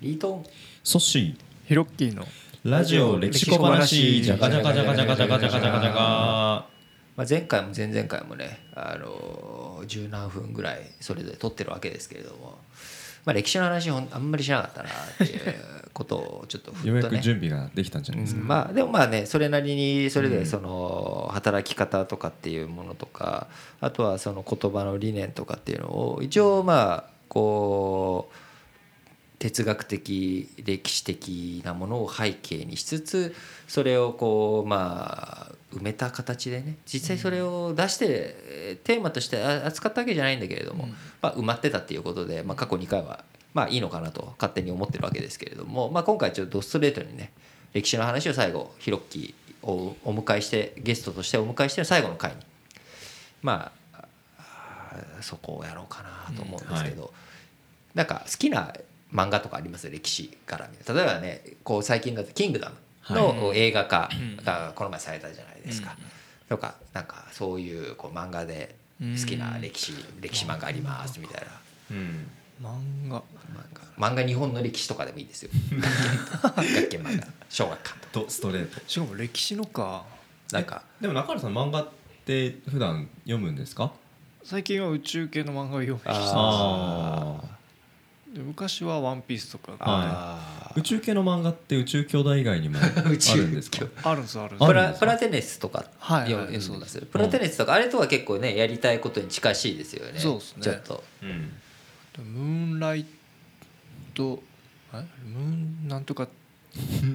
リートン。ソッシヒロッキーの。ーラジオ歴史小話。じゃがじゃがじゃがじゃがじゃがじゃがじゃがじゃがまあ、前回も前々回もねあの十何分ぐらいそれぞれ撮ってるわけですけれども、まあ、歴史の話ほんあんまりしなかったなっていうことをちょっとふようやっとねく準備ができたんじゃないですかうんまあでもまあねそれなりにそれでその働き方とかっていうものとかあとはその言葉の理念とかっていうのを一応まあこう哲学的歴史的なものを背景にしつつそれをこうまあ埋めた形でね実際それを出してえーテーマとしてあ扱ったわけじゃないんだけれども、まあ、埋まってたっていうことで、まあ、過去2回はまあいいのかなと勝手に思ってるわけですけれども、まあ、今回ちょっとストレートにね歴史の話を最後ヒロッキーをお迎えしてゲストとしてお迎えしての最後の回にまああそこをやろうかなと思うんですけど、なんか好きな漫画とかあります歴史から例えばねこう最近だと「キングダム」の映画化がこの前されたじゃないですか。とかなんかそういうこう漫画で好きな歴史歴史漫画ありますみたいな。うん漫画。漫画。漫画日本の歴史とかでもいいですよ。学研漫画。小学館とストレート。しかも歴史のか。なんか。でも中原さん漫画って普段読むんですか？最近は宇宙系の漫画を読むで昔は「ワンピースとかあ宇宙系の漫画って宇宙兄弟以外にも あるんですか？あるんですあるんです。プラプラテネスとかはいはい。そうです。プラテネスとか。あれとは結構ねやりたいことに近しいですよね。そうですね。ちょっと。うん。ムーンライトえ？ムーンなんとかっ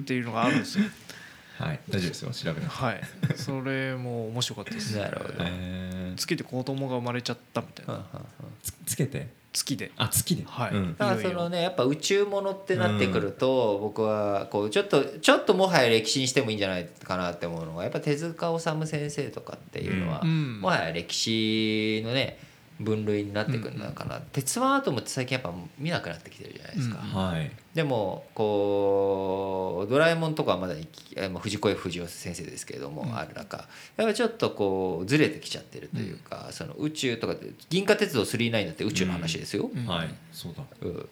ていうのがあるんですよ。はい。大丈夫ですよ。調べます。はい。それも面白かったです。なるほど。えー。月で子供が生まれちゃったみたいな。つつけて？月で。あ月で。はい。うん。だからそのねやっぱ宇宙ものってなってくると僕はこうちょっとちょっともはや歴史にしてもいいんじゃないかなって思うのがやっぱ手塚治虫先生とかっていうのはうん。もはや歴史のね分類になってくるのかな。鉄腕アトムって最近やっぱ見なくなってきてるじゃないですか。うんはい。でもこう「ドラえもん」とかはまだ藤子 F 不二雄先生ですけれども、ある中やっぱちょっとこうずれてきちゃってるというか、その宇宙とかで銀河鉄道999だって宇宙の話ですよ。うん。はい。そうだ。うん。ま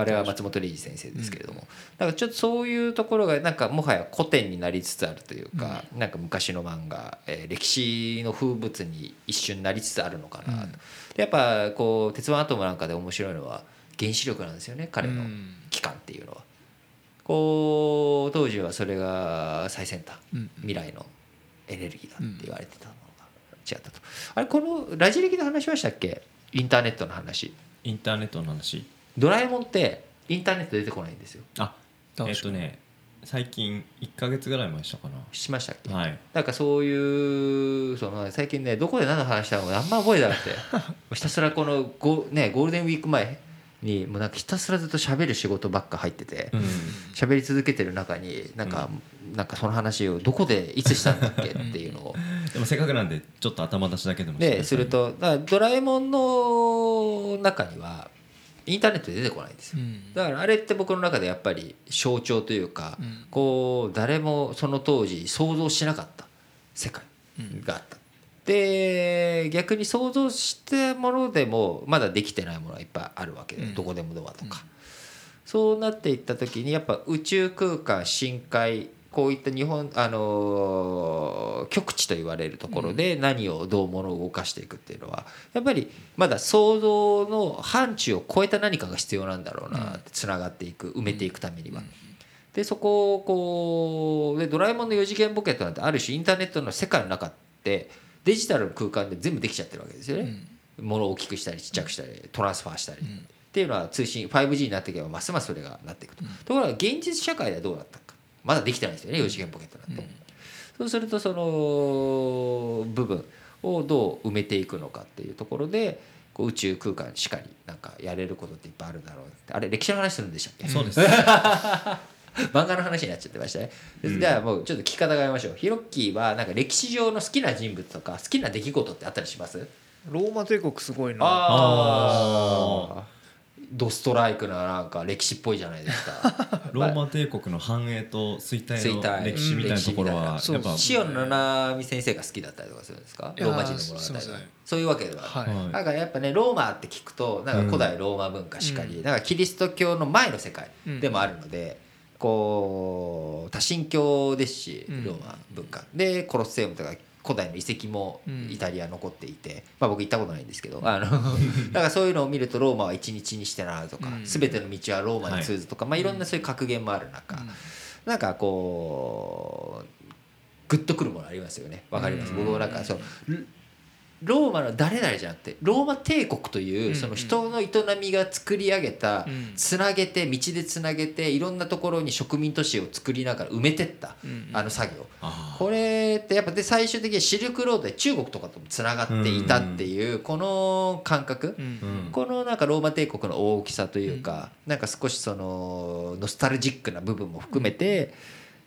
あ、あれは松本零士先生ですけれども、だからちょっとそういうところがなんかもはや古典になりつつあるというか、なんか昔の漫画、えー歴史の風物に一瞬なりつつあるのかなと、でやっぱこう「鉄腕アトム」なんかで面白いのは原子力なんですよね彼のうん。期間っていうのは。こう当時はそれが最先端、うん。未来のエネルギーだって言われてたのが違ったと。あれこのラジ歴で話しましたっけ？インターネットの話。インターネットの話ドラえもんってインターネット出てこないんですよ。あえっとね最近1か月ぐらい前したかしましたっけ、なはい。なんかそういうその最近ねどこで何の話したのかあんま覚えてなくて。ひたすらこのゴ,、ね、ゴールデンウィーク前にもうなんかひたすらずっと喋る仕事ばっか入っててうん。喋り続けてる中になんか、なんかその話をどこでいつしたんだっけっていうのを。でもせっかくなんでちょっと頭出しだけでもでするとだからドラえもんの中にはインターネットで出てこないんですよ。うん。だからあれって僕の中でやっぱり象徴というか、うん。こう誰もその当時想像しなかった世界があった。で逆に想像したものでもまだできてないものがいっぱいあるわけで、うん。どこでもドアとか、そうなっていった時にやっぱ宇宙空間深海こういった日本あのー極地と言われるところで何をどう物を動かしていくっていうのはやっぱりまだ想像の範疇を超えた何かが必要なんだろうなつながっていく埋めていくためには。でそこをこうでドラえもんの4次元ポケットなんてある種インターネットの世界の中ってデジタルの空間で全部できちゃってるわけですよね。物を大きくしたりちっちゃくしたりトランスファーしたり、っていうのは通信 5G になっていけばますますそれがなっていくと、ところが現実社会ではどうなったかまだできてないですよね4次元ポケットなんて、そうするとその部分をどう埋めていくのかっていうところでこう宇宙空間しかりなんかやれることっていっぱいあるだろうって。あれ歴史の話するんでしたっけ、そうです。漫画の話になっちゃってましたね。じゃあもうちょっと聞き方変えましょう。ヒロッキーはなんか歴史上の好きな人物とか好きな出来事ってあったりします？ローマ帝国すごいな。ああ。ドストライクななんか歴史っぽいじゃないですか。ローマ帝国の繁栄と衰退の歴史みたいなところはうんやっぱ塩野七海先生が好きだったりとかするんですか？ローマ人の物語そういうわけでは。はい。はい。だからやっぱねローマって聞くとなんか古代ローマ文化しかり、だからキリスト教の前の世界でもあるので、こう多神教ですしうん。ローマ文化、でコロッセウムとか古代の遺跡もうん。イタリア残っていて、まあ、僕行ったことないんですけどあの だからそういうのを見るとローマは一日にしてなとか、うん。全ての道はローマに通ずとか、まあ、いろんなそういう格言もある中、うん。なんかこうグッとくるものありますよね。わかります、うん。僕もなんかそうローマの誰々じゃなくてローマ帝国というその人の営みが作り上げたうん。つなげて道でつなげていろんなところに植民都市を作りながら埋めてったうんあの作業。あこれってやっぱで最終的にシルクロードで中国とかともつながっていたっていうこの感覚。このなんかローマ帝国の大きさというかなんか少しそのノスタルジックな部分も含めて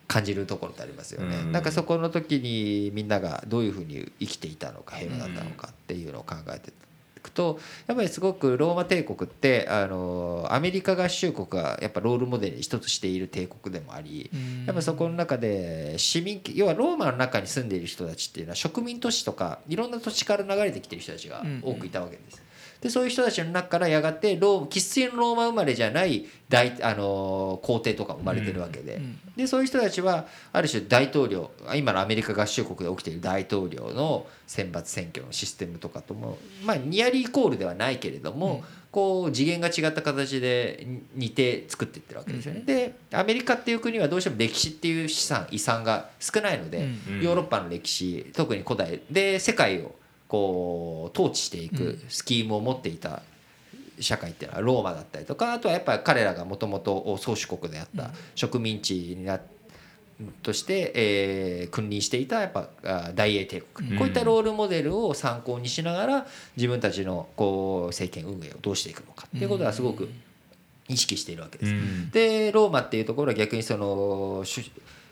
感じるところってありますよね。うんなんかそこの時にみんながどういうふうに生きていたのか平和だったのかっていうのを考えていくとやっぱりすごくローマ帝国ってあのアメリカ合衆国がやっぱロールモデルに一つしている帝国でもありうんやっぱそこの中で市民要はローマの中に住んでいる人たちっていうのは植民都市とかいろんな土地から流れてきてる人たちが多くいたわけです。でそういう人たちの中からやがてロー生粋のローマ生まれじゃない大あの皇帝とかも生まれてるわけで,、うんでそういう人たちはある種大統領今のアメリカ合衆国で起きている大統領の選抜選挙のシステムとかともまあニアリーイコールではないけれども、こう次元が違った形で似て作っていってるわけですよね。でアメリカっていう国はどうしても歴史っていう資産遺産が少ないので、うん。ヨーロッパの歴史特に古代で世界をこう統治していくスキームを持っていた社会っていうのはローマだったりとかあとはやっぱり彼らがもともと宗主国であった植民地になとして、えー君臨していたやっぱあ大英帝国、うん。こういったロールモデルを参考にしながら自分たちのこう政権運営をどうしていくのかっていうことはすごく意識しているわけです。うん。でローマっていうところは逆にその主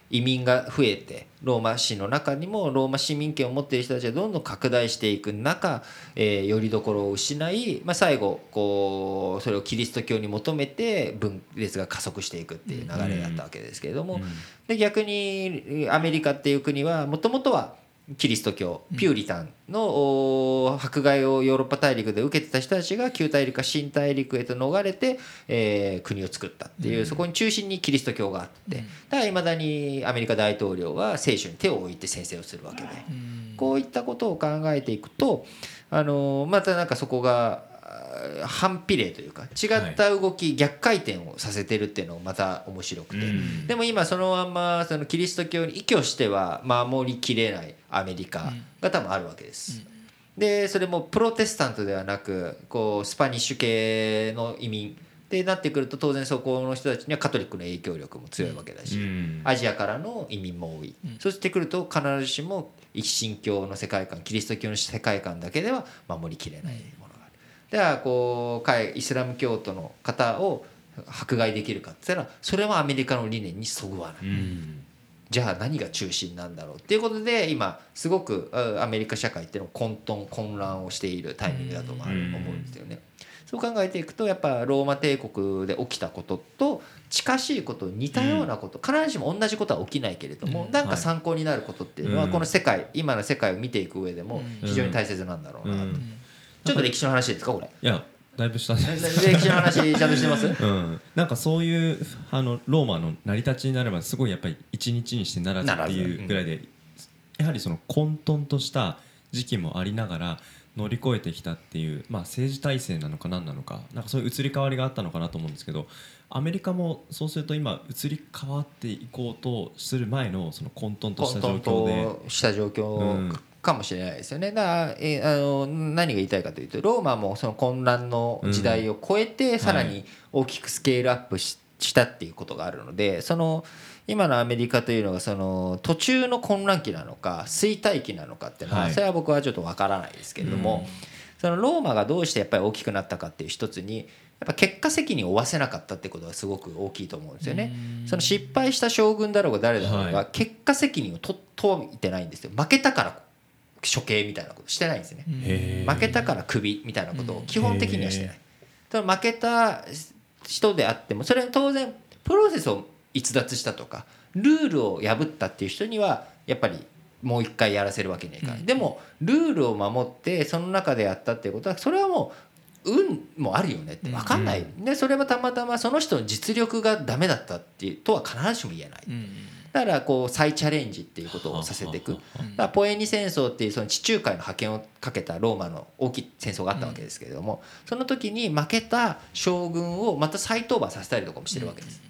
移民が増えてローマ市の中にもローマ市民権を持っている人たちがどんどん拡大していく中、えー、よりどころを失い、まあ、最後こうそれをキリスト教に求めて分裂が加速していくっていう流れだったわけですけれども、で逆にアメリカっていう国はもともとはキリスト教ピューリタンのお迫害をヨーロッパ大陸で受けてた人たちが旧大陸か新大陸へと逃れて、えー国を作ったっていう、そこに中心にキリスト教があって、だからいまだにアメリカ大統領は聖書に手を置いて宣誓をするわけで、こういったことを考えていくとあのまたなんかそこがあ反比例というか違った動き、逆回転をさせてるっていうのもまた面白くて、うん。でも今そのまんまそのキリスト教に依拠しては守りきれないアメリカが多分あるわけです。でそれもプロテスタントではなくこうスパニッシュ系の移民ってなってくると当然そこの人たちにはカトリックの影響力も強いわけだし、うん。アジアからの移民も多い、そうしてくると必ずしも一神教の世界観キリスト教の世界観だけでは守りきれない。ものではこう海イスラム教徒の方を迫害できるかって言ったらそれはアメリカの理念にそぐわない。うん。じゃあ何が中心なんだろうっていうことで今すごくあアメリカ社会っていうのは混沌混乱をしているタイミングだと思うんですよね。そう考えていくとやっぱローマ帝国で起きたことと近しいこと似たようなこと、必ずしも同じことは起きないけれども、うん。なんか参考になることっていうのはうん。この世界今の世界を見ていく上でも非常に大切なんだろうなと、うんちょっと歴史の話ですかこれ？いやだいぶした歴史の話ちゃんとしてます？うん、なんかそういうあのローマの成り立ちになればすごいやっぱり一日にしてならずっていうぐらいで、やはりその混沌とした時期もありながら乗り越えてきたっていう、まあ、政治体制なのか何なのかなんかそういう移り変わりがあったのかなと思うんですけどアメリカもそうすると今移り変わっていこうとする前のその混沌とした状混況で。した状うん。況かもしれないですよね。だからえあの何が言いたいかというとローマもその混乱の時代を超えてさらに大きくスケールアップししたっていうことがあるのでその今のアメリカというのがその途中の混乱期なのか衰退期なのかっていうのははい。それは僕はちょっとわからないですけれどもそのローマがどうしてやっぱり大きくなったかっていう一つにやっぱ結果責任を負わせなかったってことがすごく大きいと思うんですよね。その失敗した将軍だろうが誰だろうがはい。結果責任をと問いてないんですよ。負けたから処刑みたいなことしてないんですね。負けたからクビみたいなことを基本的にはしてない。ただ負けた人であってもそれは当然プロセスを逸脱したとかルールを破ったっていう人にはやっぱりもう一回やらせるわけにはいかない、うん。でもルールを守ってその中でやったっていうことはそれはもう運もあるよねって分かんない、でそれはたまたまその人の実力がダメだったっていうとは必ずしも言えない、うんだからこう再チャレンジっていうことをさせていく。だからポエニ戦争っていうその地中海の覇権をかけたローマの大きい戦争があったわけですけれども、その時に負けた将軍をまた再討伐させたりとかもしてるわけです。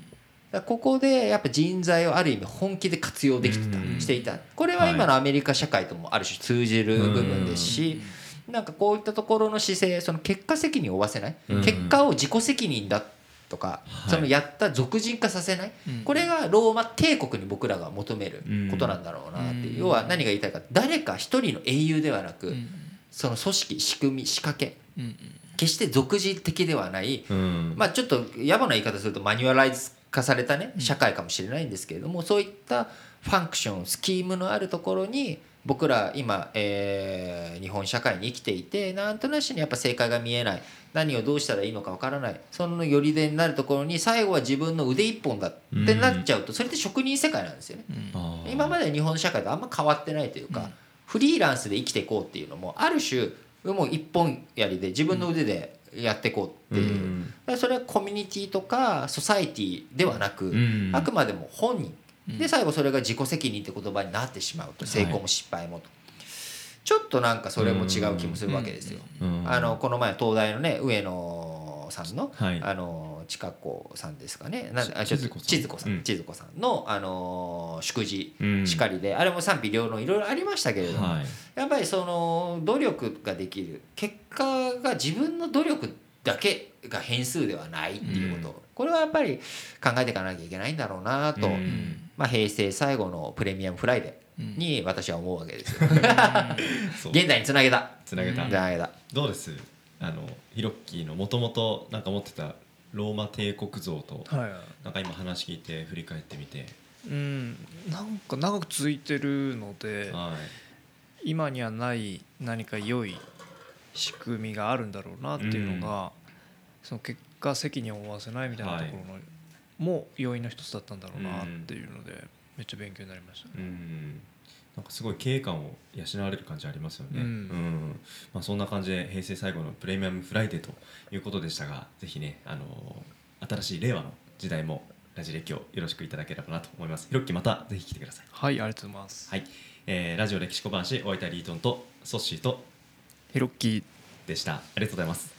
だここでやっぱ人材をある意味本気で活用できてたうん。していた。これは今のアメリカ社会ともある種通じる部分ですしなんかこういったところの姿勢その結果責任を負わせない。うん。結果を自己責任だとかはい。そのやった俗人化させない？うん。これがローマ帝国に僕らが求めることなんだろうなっていう。うん。要は何が言いたいか誰か一人の英雄ではなくうん。その組織仕組み仕掛け。うん決して俗人的ではない。うん。まあちょっと野暮な言い方するとマニュアライズ化されたね社会かもしれないんですけれどもそういったファンクションスキームのあるところに僕ら今、えー日本社会に生きていてなんとなしにやっぱ正解が見えない。何をどうしたらいいのかわからない。そのよりでになるところに最後は自分の腕一本だってなっちゃうとそれって職人世界なんですよね。うん。今まで日本社会とあんま変わってないというか、フリーランスで生きていこうっていうのもある種もう一本やりで自分の腕でやっていこうっていう、うん。それはコミュニティとかソサイティではなく、うん。あくまでも本人うんで最後それが自己責任って言葉になってしまうと。成功も失敗もと、ちょっとなんかそれも違う気もするわけですよ。うん。あのこの前東大のね上野さんの、はい。あの近子さんですかね。なあちょっとち千鶴子さん。千鶴子さうんのあの祝辞うん。しかりで、あれも賛否両論いろいろありましたけれども、はい。やっぱりその努力ができる結果が自分の努力だけが変数ではないっていうこと、うん。これはやっぱり考えていかなきゃいけないんだろうなと、うんまあ、平成最後のプレミアムフライデーに私は思うわけですよ。そう。現代につなげた。つなげた。つなげた。どうです？あのヒロッキーのもともとなんか持ってたローマ帝国像とはいなんか今話聞いて振り返ってみて。うん。なんか長く続いてるのではい。今にはない何か良い仕組みがあるんだろうなっていうのが、その結果責任を負わせないみたいなところの、も要因の一つだったんだろうなっていうので、めっちゃ勉強になりましたね。うん。なんかすごい経営感を養われる感じありますよね、うん。まあ、そんな感じで平成最後のプレミアムフライデーということでしたがぜひね、あの新しい令和の時代もラジ歴をよろしくいただければなと思います。ヒロッキーまたぜひ来てください。はい、ありがとうございます。はい、えーラジオ歴史小話お相手はリートンとソッシーとヒロッキー。でした。ありがとうございます